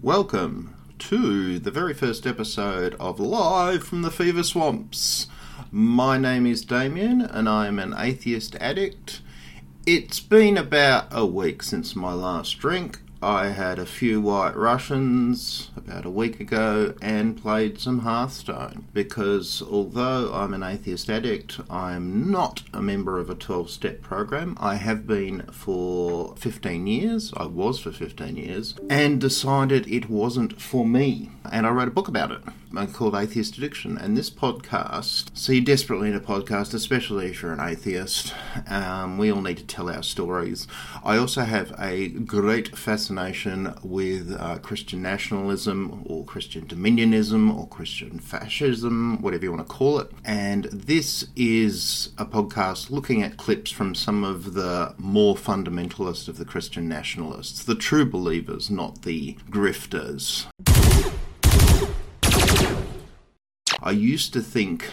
Welcome to the very first episode of Live from the Fever Swamps. My name is Damien and I am an atheist addict. It's been about a week since my last drink. I had a few white Russians about a week ago and played some Hearthstone because although I'm an atheist addict, I'm not a member of a 12 step program. I have been for 15 years, I was for 15 years, and decided it wasn't for me. And I wrote a book about it called Atheist Addiction. And this podcast, so you desperately need a podcast, especially if you're an atheist. Um, we all need to tell our stories. I also have a great fascination with uh, Christian nationalism or Christian dominionism or Christian fascism, whatever you want to call it. And this is a podcast looking at clips from some of the more fundamentalist of the Christian nationalists, the true believers, not the grifters. I used to think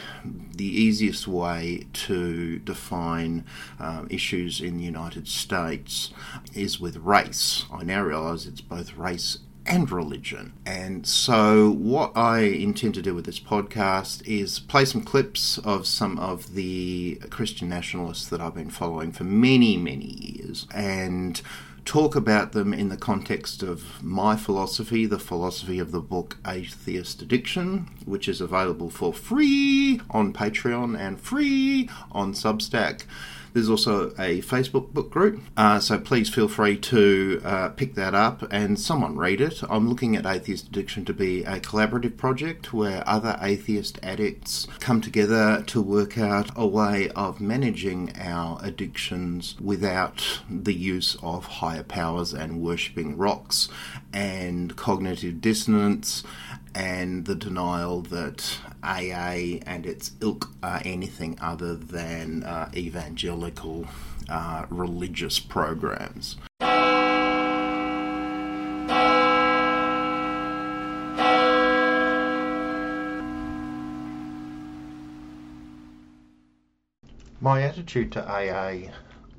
the easiest way to define um, issues in the United States is with race. I now realise it's both race and religion. And so, what I intend to do with this podcast is play some clips of some of the Christian nationalists that I've been following for many, many years and talk about them in the context of my philosophy, the philosophy of the book Atheist Addiction, which is available for free on Patreon and free on Substack. There's also a Facebook book group, uh, so please feel free to uh, pick that up and someone read it. I'm looking at Atheist Addiction to be a collaborative project where other atheist addicts come together to work out a way of managing our addictions without the use of higher powers and worshipping rocks and cognitive dissonance and the denial that AA and its ilk are anything other than uh, evangelical uh, religious programs. My attitude to AA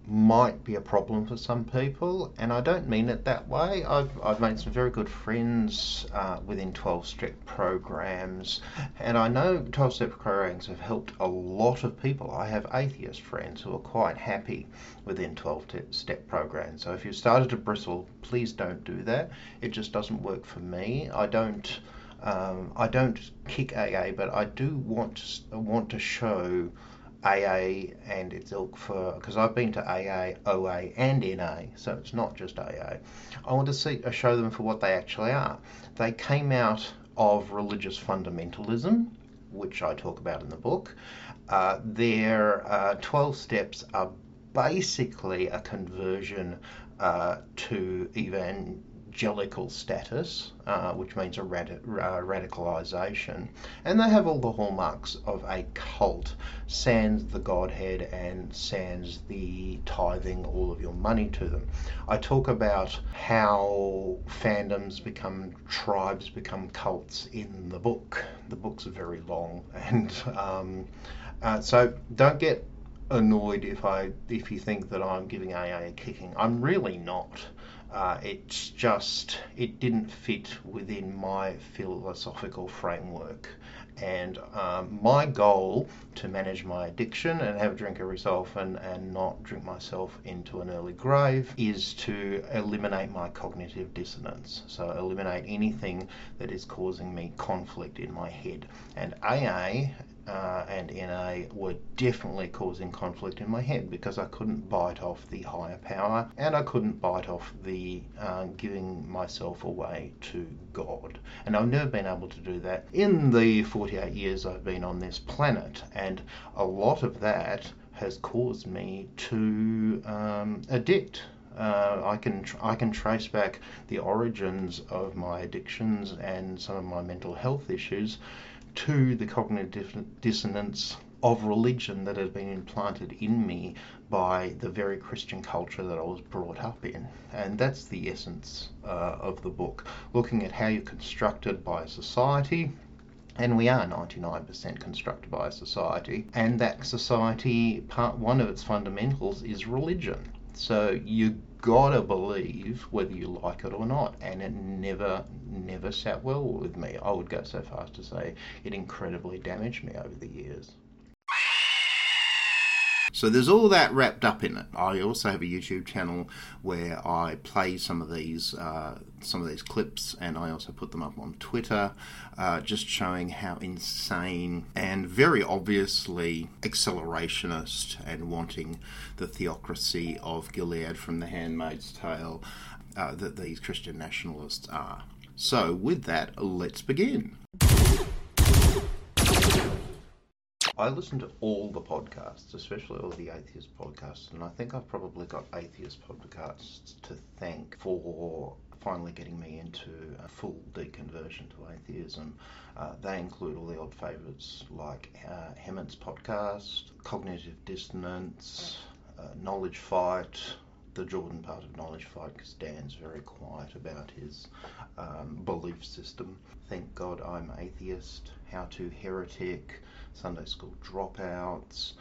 might be a problem for some people, and I don't mean it that way. I've, I've made some very good friends uh, within 12 step programs, and I know 12 step programs have helped a lot of people. I have atheist friends who are quite happy within 12 step programs. So if you started to bristle, please don't do that. It just doesn't work for me. I don't. Um, I don't kick AA, but I do want to, want to show AA and its ilk for because I've been to AA, OA, and NA, so it's not just AA. I want to see uh, show them for what they actually are. They came out of religious fundamentalism, which I talk about in the book. Uh, their uh, 12 steps are basically a conversion uh, to evan evangelical status, uh, which means a rad- uh, radicalization, and they have all the hallmarks of a cult, sans the Godhead and sans the tithing all of your money to them. I talk about how fandoms become tribes, become cults in the book. The books are very long, and um, uh, so don't get annoyed if I if you think that I'm giving AA a kicking. I'm really not. Uh, it's just, it didn't fit within my philosophical framework. And um, my goal to manage my addiction and have a drink every so often and not drink myself into an early grave is to eliminate my cognitive dissonance. So, eliminate anything that is causing me conflict in my head. And AA uh, and NA were definitely causing conflict in my head because I couldn't bite off the higher power and I couldn't bite off the uh, giving myself away to God. And I've never been able to do that in the 48 years I've been on this planet, and a lot of that has caused me to um, addict. Uh, I can tr- I can trace back the origins of my addictions and some of my mental health issues to the cognitive dissonance of religion that had been implanted in me by the very Christian culture that I was brought up in. And that's the essence uh, of the book, looking at how you're constructed by society. And we are 99% constructed by society, and that society, part one of its fundamentals is religion. So you gotta believe whether you like it or not, and it never, never sat well with me. I would go so far as to say it incredibly damaged me over the years. So there's all that wrapped up in it. I also have a YouTube channel where I play some of these uh, some of these clips, and I also put them up on Twitter, uh, just showing how insane and very obviously accelerationist and wanting the theocracy of Gilead from The Handmaid's Tale uh, that these Christian nationalists are. So with that, let's begin. I listen to all the podcasts, especially all the atheist podcasts, and I think I've probably got atheist podcasts to thank for finally getting me into a full deconversion to atheism. Uh, they include all the odd favourites like uh, Hemant's podcast, Cognitive Dissonance, uh, Knowledge Fight, the Jordan part of Knowledge Fight because Dan's very quiet about his um, belief system. Thank God I'm atheist. How to Heretic. Sunday School Dropouts,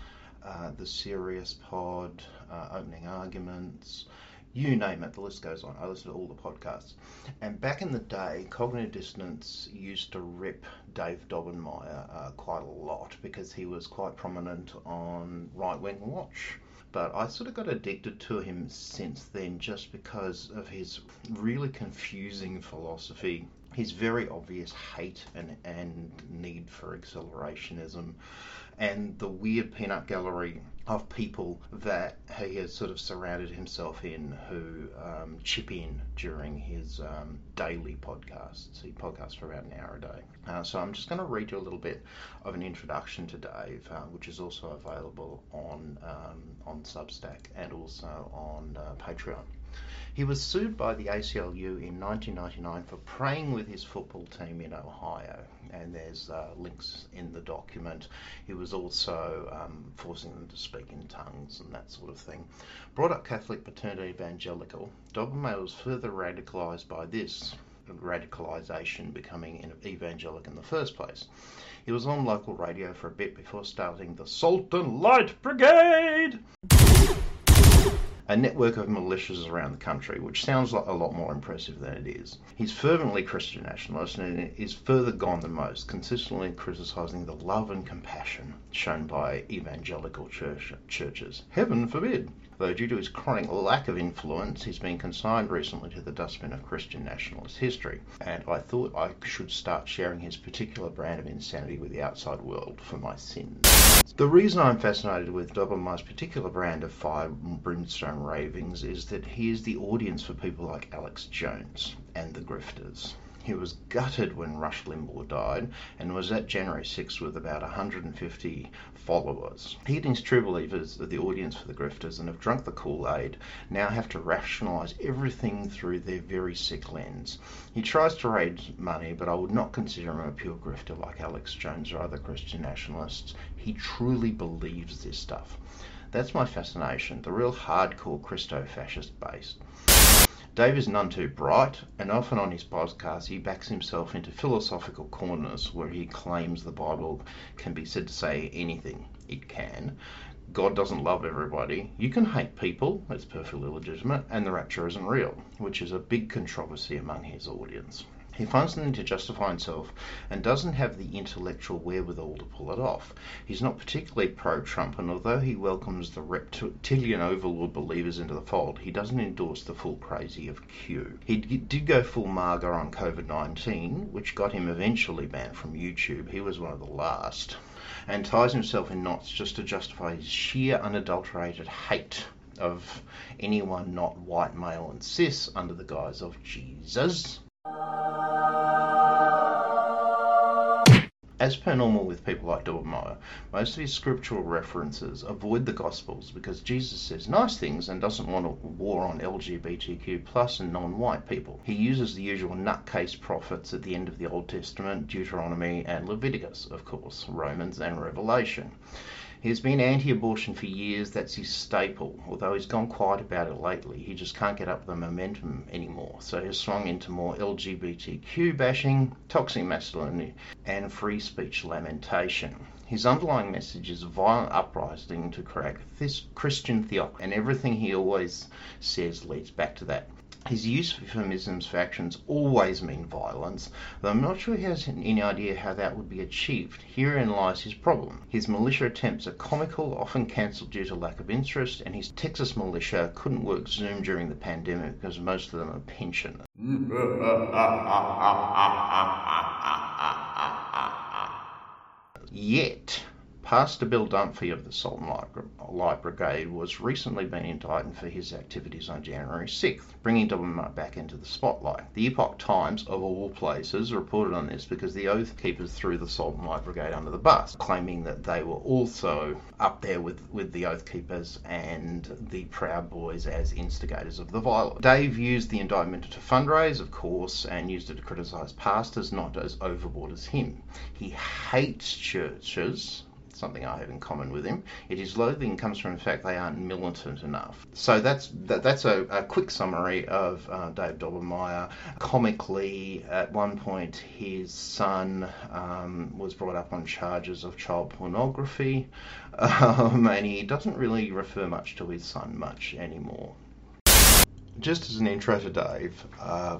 uh, The Serious Pod, uh, Opening Arguments, you name it, the list goes on. I listen to all the podcasts. And back in the day, Cognitive Dissonance used to rip Dave Daubenmire uh, quite a lot because he was quite prominent on Right Wing Watch. But I sort of got addicted to him since then just because of his really confusing philosophy his very obvious hate and, and need for accelerationism, and the weird peanut gallery of people that he has sort of surrounded himself in who um, chip in during his um, daily podcasts. He podcasts for about an hour a day. Uh, so I'm just going to read you a little bit of an introduction to Dave, uh, which is also available on um, on Substack and also on uh, Patreon. He was sued by the ACLU in 1999 for praying with his football team in Ohio, and there's uh, links in the document. He was also um, forcing them to speak in tongues and that sort of thing. Brought up Catholic but turned evangelical, Daubenmire was further radicalised by this radicalisation becoming an evangelic in the first place. He was on local radio for a bit before starting the Salt and Light Brigade a network of militias around the country, which sounds like a lot more impressive than it is. He's fervently Christian nationalist and is further gone than most, consistently criticising the love and compassion shown by evangelical church, churches. Heaven forbid! Though due to his chronic lack of influence, he's been consigned recently to the dustbin of Christian nationalist history. And I thought I should start sharing his particular brand of insanity with the outside world for my sins. The reason I'm fascinated with Daubenmire's particular brand of fire brimstone ravings is that he is the audience for people like Alex Jones and the grifters. He was gutted when Rush Limbaugh died and was at January 6th with about 150 followers. He and his true believers are the audience for the grifters and have drunk the Kool Aid, now have to rationalise everything through their very sick lens. He tries to raise money, but I would not consider him a pure grifter like Alex Jones or other Christian nationalists. He truly believes this stuff. That's my fascination, the real hardcore Christo fascist base. Dave is none too bright, and often on his podcast he backs himself into philosophical corners where he claims the Bible can be said to say anything. It can. God doesn't love everybody. You can hate people, it's perfectly legitimate, and the rapture isn't real, which is a big controversy among his audience. He finds something to justify himself and doesn't have the intellectual wherewithal to pull it off. He's not particularly pro Trump, and although he welcomes the reptilian overlord believers into the fold, he doesn't endorse the full crazy of Q. He did go full MAGA on COVID 19, which got him eventually banned from YouTube. He was one of the last. And ties himself in knots just to justify his sheer unadulterated hate of anyone not white, male, and cis under the guise of Jesus. As per normal with people like Daubenmire, most of his scriptural references avoid the Gospels because Jesus says nice things and doesn't want a war on LGBTQ plus and non-white people. He uses the usual nutcase prophets at the end of the Old Testament, Deuteronomy and Leviticus, of course, Romans and Revelation. He's been anti abortion for years, that's his staple. Although he's gone quiet about it lately, he just can't get up the momentum anymore. So he's swung into more LGBTQ bashing, toxic masculinity, and free speech lamentation. His underlying message is a violent uprising to create this Christian theocracy, and everything he always says leads back to that. His use of euphemisms for actions always mean violence, though I'm not sure he has any idea how that would be achieved. Herein lies his problem. His militia attempts are comical, often cancelled due to lack of interest, and his Texas militia couldn't work Zoom during the pandemic because most of them are pensioners. Yet, Pastor Bill Dunfee of the Salt and Light Brigade was recently been indicted for his activities on January 6th, bringing WMI back into the spotlight. The Epoch Times, of all places, reported on this because the Oath Keepers threw the Salt and Light Brigade under the bus, claiming that they were also up there with, with the Oath Keepers and the Proud Boys as instigators of the violence. Dave used the indictment to fundraise, of course, and used it to criticise pastors not as overboard as him. He hates churches something I have in common with him. It is loathing comes from the fact they aren't militant enough. So that's that, that's a, a, quick summary of uh, Dave Daubenmire. Comically, at one point, his son um, was brought up on charges of child pornography, um, and he doesn't really refer much to his son much anymore just as an intro to Dave, uh,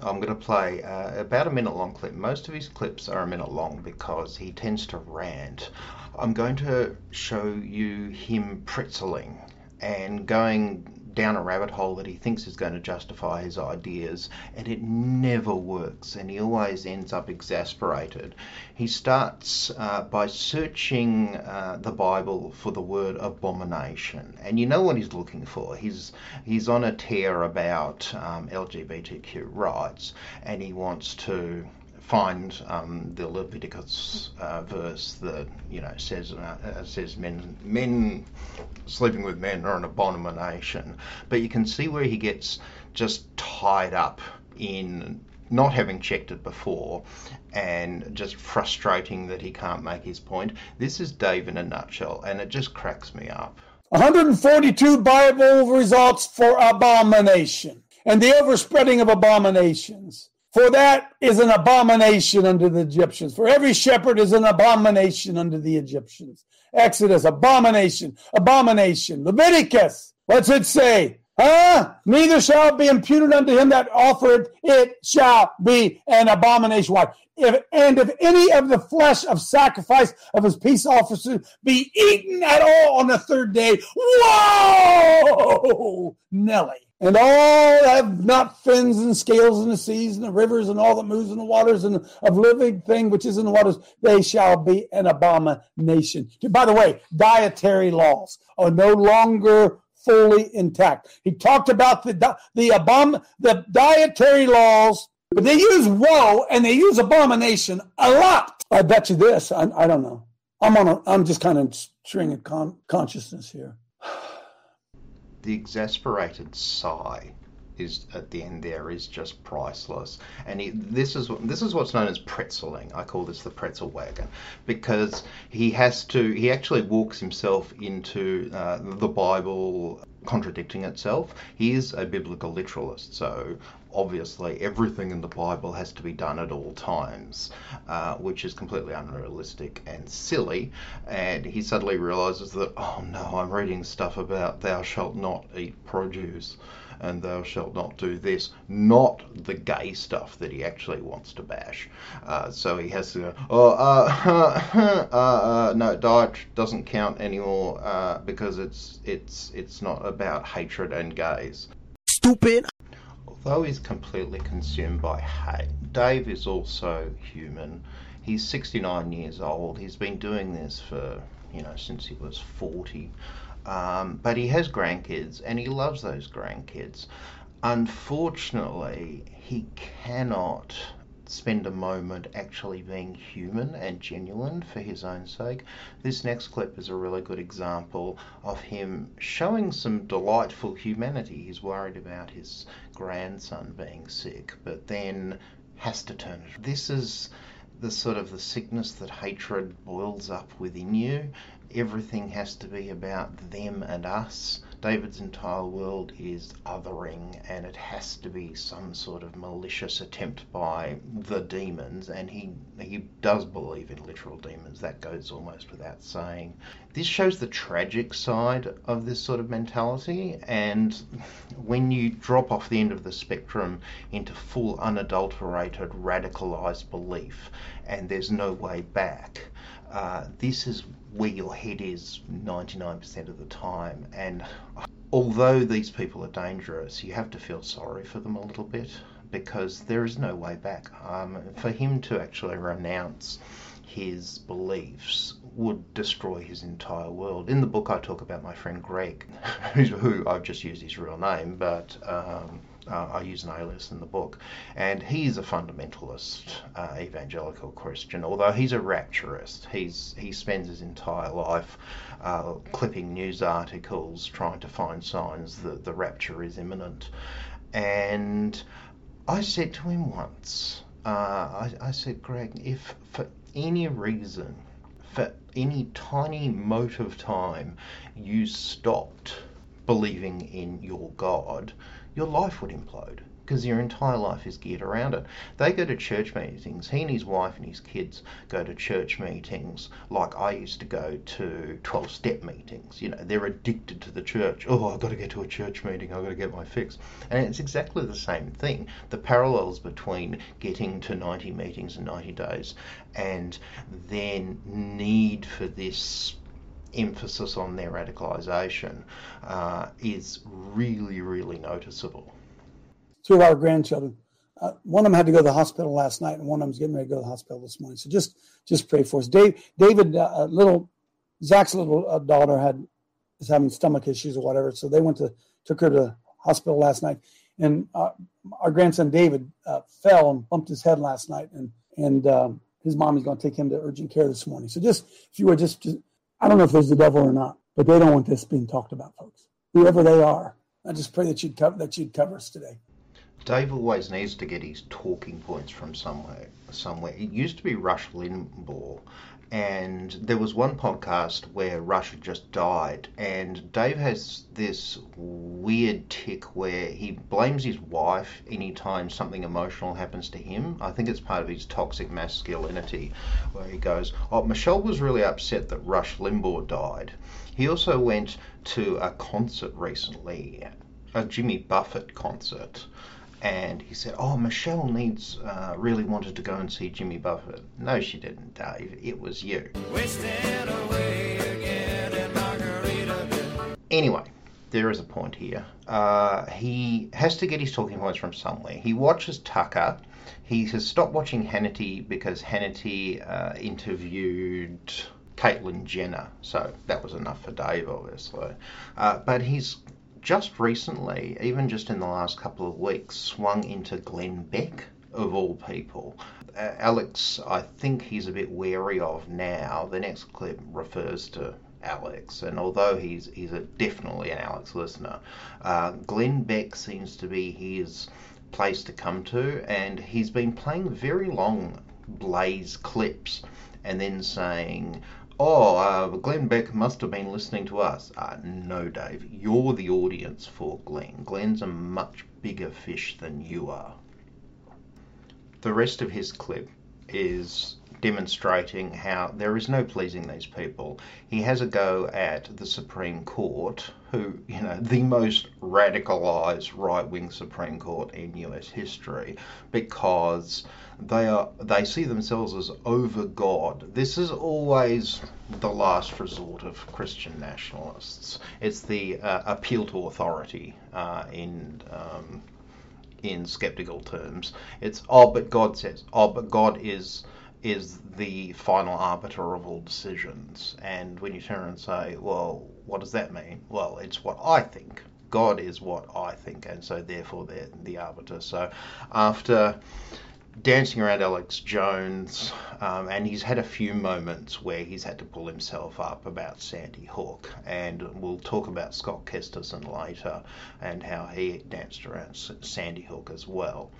I'm going to play uh, about a minute long clip. Most of his clips are a minute long because he tends to rant. I'm going to show you him pretzeling and going down a rabbit hole that he thinks is going to justify his ideas, and it never works, and he always ends up exasperated. He starts uh, by searching uh, the Bible for the word abomination, and you know what he's looking for. He's he's on a tear about um, LGBTQ rights, and he wants to find um, the Leviticus uh, verse that you know says uh, says men men sleeping with men are an abomination, but you can see where he gets just tied up in not having checked it before and just frustrating that he can't make his point. This is Dave in a nutshell, and it just cracks me up. 142 Bible results for abomination and the overspreading of abominations. For that is an abomination unto the Egyptians. For every shepherd is an abomination unto the Egyptians. Exodus, abomination, abomination. Leviticus, what's it say? Huh? Neither shall it be imputed unto him that offered it shall be an abomination. Why? If, and if any of the flesh of sacrifice of his peace officers be eaten at all on the third day, whoa, Nelly and all have not fins and scales in the seas and the rivers and all that moves in the waters and of living thing which is in the waters, they shall be an abomination. By the way, dietary laws are no longer fully intact. He talked about the the abom the dietary laws, but they use woe and they use abomination a lot. I bet you this. I, I don't know. I'm on. A, I'm just kind of stringing con- consciousness here the exasperated sigh is at the end there is just priceless. And he, this is this is what's known as pretzeling. I call this the pretzel wagon because he has to he actually walks himself into uh, the Bible contradicting itself. He is a biblical literalist, so obviously everything in the Bible has to be done at all times, uh, which is completely unrealistic and silly. And he suddenly realizes that, oh no, I'm reading stuff about thou shalt not eat produce and thou shalt not do this, not the gay stuff that he actually wants to bash. Uh, so he has to go, oh, uh, uh, uh, no, diet doesn't count anymore uh, because it's it's it's not about hatred and gays. Stupid. Although he's completely consumed by hate, Dave is also human. He's 69 years old. He's been doing this for you know since he was 40. Um, but he has grandkids and he loves those grandkids. Unfortunately, he cannot spend a moment actually being human and genuine for his own sake. This next clip is a really good example of him showing some delightful humanity. He's worried about his grandson being sick, but then has to turn it. This is the sort of the sickness that hatred boils up within you everything has to be about them and us, David's entire world is othering, and it has to be some sort of malicious attempt by the demons, and he he does believe in literal demons. That goes almost without saying. This shows the tragic side of this sort of mentality, and when you drop off the end of the spectrum into full unadulterated radicalized belief, and there's no way back. Uh, this is where your head is 99% of the time. And although these people are dangerous, you have to feel sorry for them a little bit because there is no way back. Um, for him to actually renounce his beliefs would destroy his entire world. In the book, I talk about my friend Greg, who I've just used his real name, but um, uh, I use an alias in the book, and he's a fundamentalist uh, evangelical Christian. Although he's a rapturist, he's he spends his entire life uh, clipping news articles, trying to find signs that the rapture is imminent. And I said to him once, uh, I, I said, Greg, if for any reason, for any tiny mote of time, you stopped believing in your God, your life would implode because your entire life is geared around it. They go to church meetings. He and his wife and his kids go to church meetings like I used to go to 12 step meetings. You know, they're addicted to the church. Oh, I've got to get to a church meeting. I've got to get my fix. And it's exactly the same thing. The parallels between getting to 90 meetings in 90 days and then need for this emphasis on their radicalisation uh, is really, really noticeable. Two of our grandchildren. Uh, one of them had to go to the hospital last night, and one of them's getting ready to go to the hospital this morning. So just just pray for us. Dave, David, uh, little Zach's little uh, daughter had is having stomach issues or whatever, so they went to took her to hospital last night, and uh, our grandson David uh, fell and bumped his head last night, and and um, his mom is going to take him to urgent care this morning. So just if you were just, just I don't know if there's the devil or not, but they don't want this being talked about, folks. Whoever they are, I just pray that you'd cover that you'd cover us today. Dave always needs to get his talking points from somewhere. Somewhere. It used to be Rush Limbaugh, and there was one podcast where Rush just died, and Dave has this weird tic where he blames his wife anytime something emotional happens to him. I think it's part of his toxic masculinity, where he goes, "Oh, Michelle was really upset that Rush Limbaugh died." He also went to a concert recently, a Jimmy Buffett concert and he said, "Oh, Michelle needs uh, really wanted to go and see Jimmy Buffett." No, she didn't, Dave. It was you. Anyway, there is a point here. Uh, he has to get his talking points from somewhere. He watches Tucker. He has stopped watching Hannity because Hannity uh, interviewed Caitlyn Jenner, so that was enough for Dave, obviously. Uh, but he's just recently, even just in the last couple of weeks, swung into Glenn Beck, of all people. Uh, Alex, I think he's a bit wary of now. The next clip refers to Alex, and although he's he's a, definitely an Alex listener, uh, Glenn Beck seems to be his place to come to, and he's been playing very long Blaze clips and then saying, Oh, uh, Glenn Beck must have been listening to us. Uh, no, Dave. You're the audience for Glenn. Glenn's a much bigger fish than you are. The rest of his clip is demonstrating how there is no pleasing these people. He has a go at the Supreme Court, who, you know, the most radicalized right wing Supreme Court in US history, because they are they see themselves as over God. This is always the last resort of Christian nationalists. It's the uh, appeal to authority uh, in um, in skeptical terms. It's oh, but God says oh, but God is is the final arbiter of all decisions. And when you turn and say, well, what does that mean? Well, it's what I think. God is what I think, and so therefore they're the arbiter. So after dancing around Alex Jones, um, and he's had a few moments where he's had to pull himself up about Sandy Hook, and we'll talk about Scott Kesterson later and how he danced around Sandy Hook as well.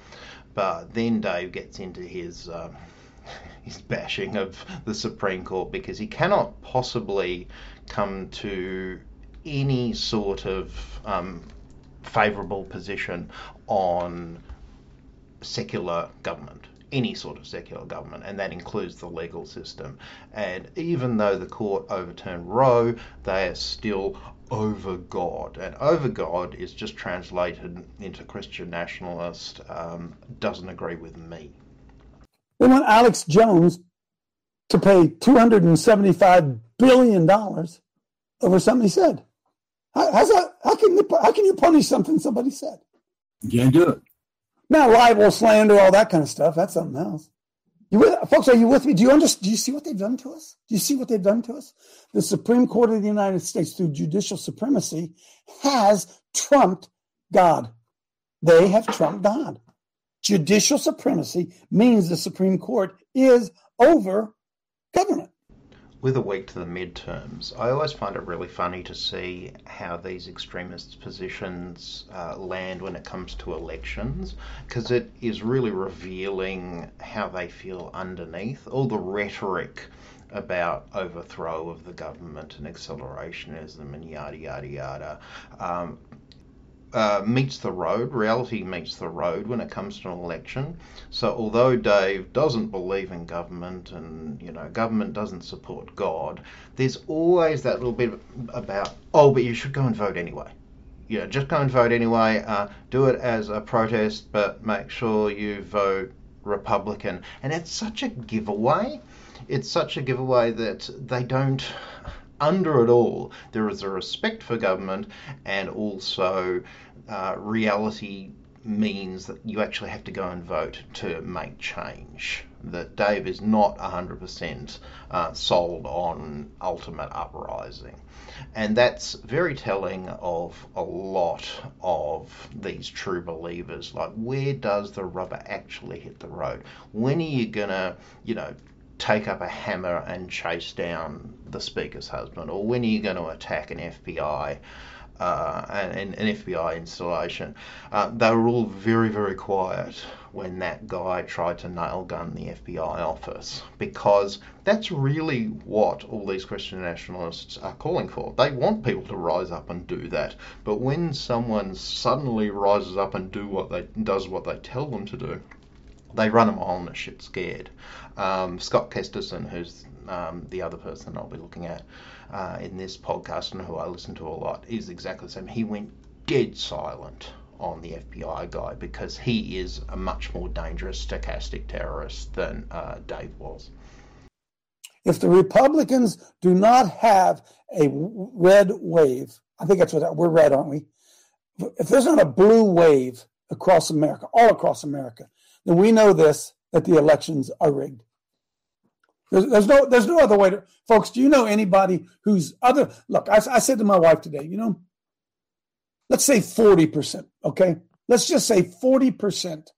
But then Dave gets into his um, his bashing of the Supreme Court because he cannot possibly come to any sort of um, favourable position on secular government any sort of secular government, and that includes the legal system. And even though the court overturned Roe, they are still over God. And over God is just translated into Christian nationalist, um, doesn't agree with me. They want Alex Jones to pay $275 billion over something he said. How, how's that, how, can you, how can you punish something somebody said? You can't do it. Not libel, slander, all that kind of stuff. That's something else. You with, folks, are you with me? Do you understand? Do you see what they've done to us? Do you see what they've done to us? The Supreme Court of the United States, through judicial supremacy, has trumped God. They have trumped God. Judicial supremacy means the Supreme Court is over government with a week to the midterms, I always find it really funny to see how these extremist positions uh, land when it comes to elections, because it is really revealing how they feel underneath all the rhetoric about overthrow of the government and accelerationism and yada yada yada. Um, uh, meets the road, reality meets the road when it comes to an election. So although Dave doesn't believe in government and you know government doesn't support God, there's always that little bit about oh, but you should go and vote anyway. Know, just go and vote anyway. Uh, do it as a protest, but make sure you vote Republican. And it's such a giveaway. It's such a giveaway that they don't under it all, there is a respect for government and also uh, reality means that you actually have to go and vote to make change. That Dave is not 100% uh, sold on ultimate uprising. And that's very telling of a lot of these true believers. Like, where does the rubber actually hit the road? When are you going to, you know, take up a hammer and chase down the speaker's husband? Or when are you going to attack an FBI? Uh, and, an FBI installation, uh, they were all very, very quiet when that guy tried to nail gun the FBI office because that's really what all these Christian nationalists are calling for. They want people to rise up and do that, but when someone suddenly rises up and do what they does what they tell them to do, they run a mile and a shit scared. Um, Scott Kesterson, who's um, the other person I'll be looking at uh, in this podcast and who I listen to a lot, is exactly the same. He went dead silent on the FBI guy because he is a much more dangerous stochastic terrorist than uh, Dave was. If the Republicans do not have a red wave, I think that's what we're red, aren't we? If there's not a blue wave across America, all across America, then we know this that the elections are rigged. There's, there's no there's no other way to folks. Do you know anybody who's other? Look, I, I said to my wife today, you know, let's say forty percent. Okay, let's just say forty percent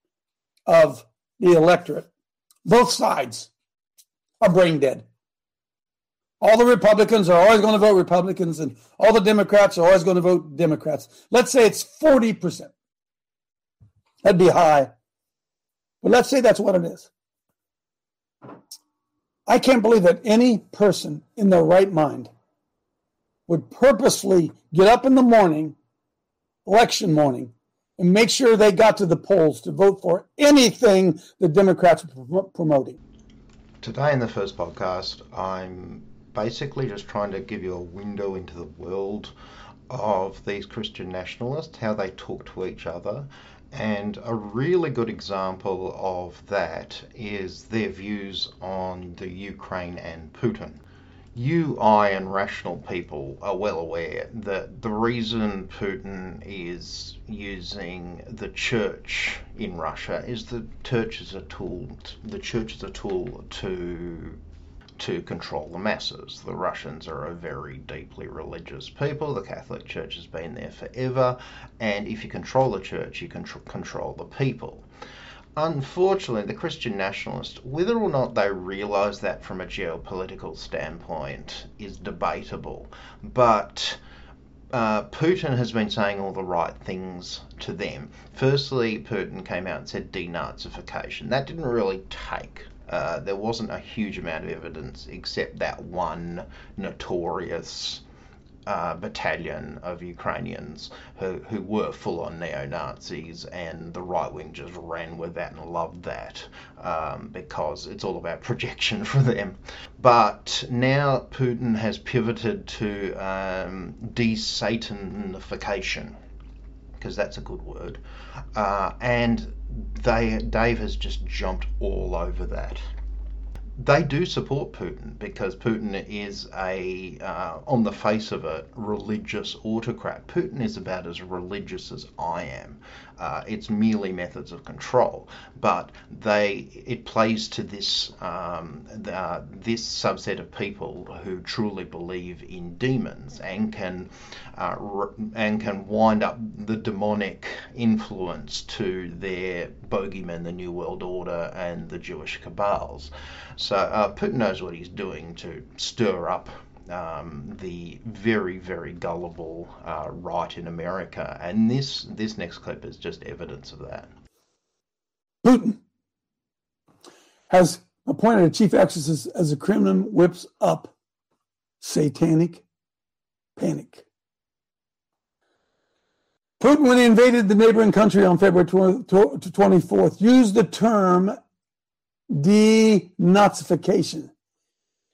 of the electorate, both sides, are brain dead. All the Republicans are always going to vote Republicans, and all the Democrats are always going to vote Democrats. Let's say it's forty percent. That'd be high. But let's say that's what it is. I can't believe that any person in their right mind would purposely get up in the morning, election morning, and make sure they got to the polls to vote for anything the Democrats are promoting. Today, in the first podcast, I'm basically just trying to give you a window into the world of these Christian nationalists, how they talk to each other, and a really good example of that is their views on the Ukraine and Putin. You, I, and rational people are well aware that the reason Putin is using the church in Russia is the church is a tool. The church is a tool to to control the masses. The Russians are a very deeply religious people. The Catholic Church has been there forever, and if you control the church, you can tr- control the people. Unfortunately, the Christian nationalists, whether or not they realise that from a geopolitical standpoint, is debatable. But uh, Putin has been saying all the right things to them. Firstly, Putin came out and said denazification. That didn't really take uh, there wasn't a huge amount of evidence except that one notorious uh, battalion of Ukrainians who, who were full on neo Nazis, and the right wing just ran with that and loved that um, because it's all about projection for them. But now Putin has pivoted to um, de Satanification because that's a good word, uh, and they Dave has just jumped all over that they do support Putin because Putin is a, uh, on the face of it, religious autocrat. Putin is about as religious as I am. Uh, it's merely methods of control, but they it plays to this um, the, this subset of people who truly believe in demons and can uh, and can wind up the demonic influence to their bogeymen, the New World Order, and the Jewish cabals. So uh, Putin knows what he's doing to stir up um, the very, very gullible uh, right in America, and this this next clip is just evidence of that. Putin has appointed a chief exorcist as the Kremlin whips up satanic panic. Putin, when he invaded the neighboring country on February 24th, used the term denazification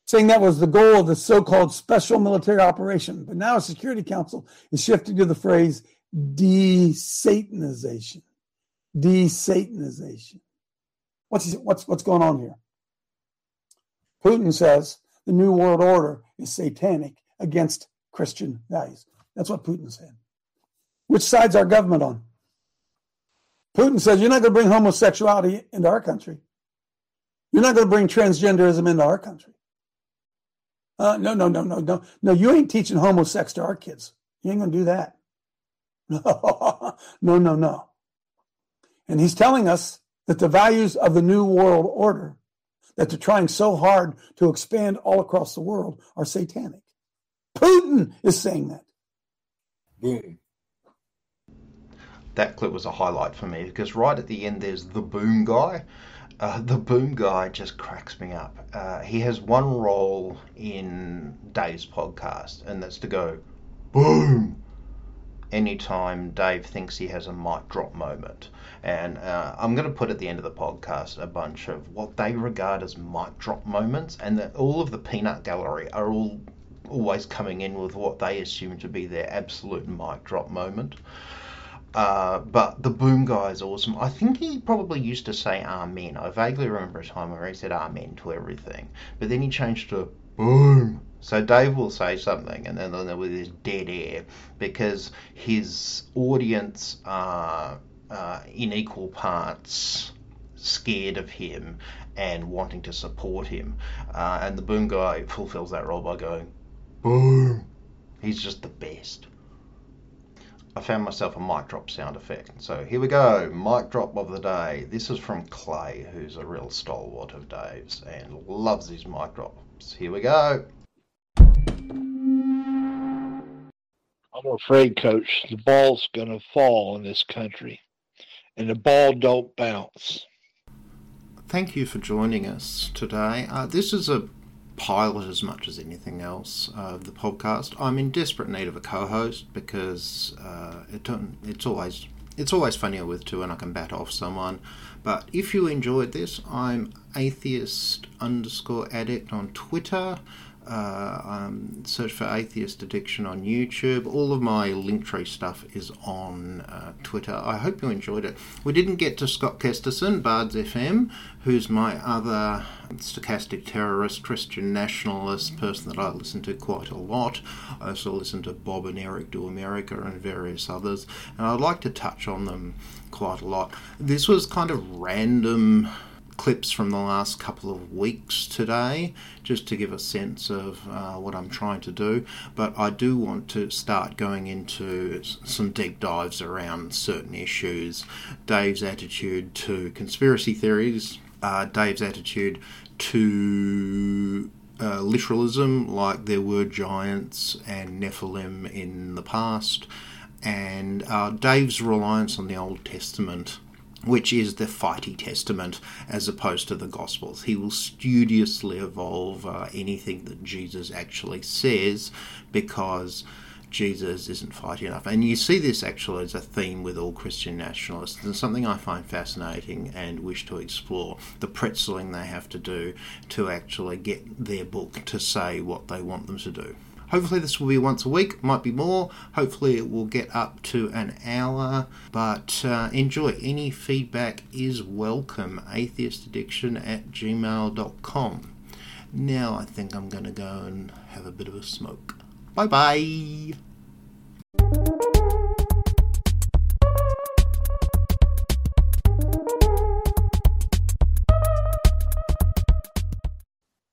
saying that was the goal of the so called special military operation. But now a Security Council is shifting to the phrase de-Satanization. De-Satanization. What's, what's, what's going on here? Putin says the New World Order is satanic against Christian values. That's what Putin said. Which side's our government on? Putin says you're not going to bring homosexuality into our country. You're not going to bring transgenderism into our country. Uh, no, no, no, no, no, no. You ain't teaching homosex to our kids. You ain't gonna do that. no, no, no. And he's telling us that the values of the new world order that they're trying so hard to expand all across the world are satanic. Putin is saying that. Boom. That clip was a highlight for me because right at the end there's the boom guy uh, the boom guy just cracks me up. Uh, he has one role in Dave's podcast, and that's to go boom anytime Dave thinks he has a mic drop moment. And uh, I'm going to put at the end of the podcast a bunch of what they regard as mic drop moments, and that all of the peanut gallery are all always coming in with what they assume to be their absolute mic drop moment. Uh, but the boom guy is awesome. I think he probably used to say amen. I vaguely remember a time where he said amen to everything. But then he changed to boom. So Dave will say something and then, then with his dead air because his audience are uh, in equal parts scared of him and wanting to support him. Uh, and the boom guy fulfills that role by going boom. He's just the best. I found myself a mic drop sound effect. So here we go, mic drop of the day. This is from Clay, who's a real stalwart of Dave's and loves his mic drops. Here we go. I'm afraid, Coach, the ball's going to fall in this country, and the ball don't bounce. Thank you for joining us today. Uh, this is a pilot as much as anything else of the podcast. I'm in desperate need of a co-host because uh, it, it's always it's always funnier with two, and I can bat off someone. But if you enjoyed this, I'm atheist underscore addict on Twitter. Uh, um, search for Atheist Addiction on YouTube. All of my Linktree stuff is on uh, Twitter. I hope you enjoyed it. We didn't get to Scott Kesterson, Bards FM, who's my other stochastic terrorist, Christian nationalist person that I listen to quite a lot. I also listen to Bob and Eric Do America and various others, and I'd like to touch on them quite a lot. This was kind of random clips from the last couple of weeks today just to give a sense of uh, what I'm trying to do. But I do want to start going into some deep dives around certain issues. Dave's attitude to conspiracy theories, uh, Dave's attitude to uh, literalism, like there were giants and Nephilim in the past, and uh, Dave's reliance on the Old Testament which is the fighty testament as opposed to the gospels he will studiously evolve uh, anything that jesus actually says because Jesus isn't fighty enough. And you see this actually as a theme with all Christian nationalists. And something I find fascinating and wish to explore the pretzeling they have to do to actually get their book to say what they want them to do. Hopefully, this will be once a week, might be more. Hopefully, it will get up to an hour. But uh, enjoy. Any feedback is welcome. Atheistaddiction at gmail.com. Now, I think I'm going to go and have a bit of a smoke. Bye bye.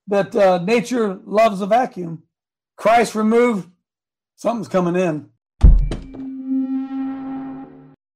That uh, nature loves a vacuum. Christ removed, something's coming in.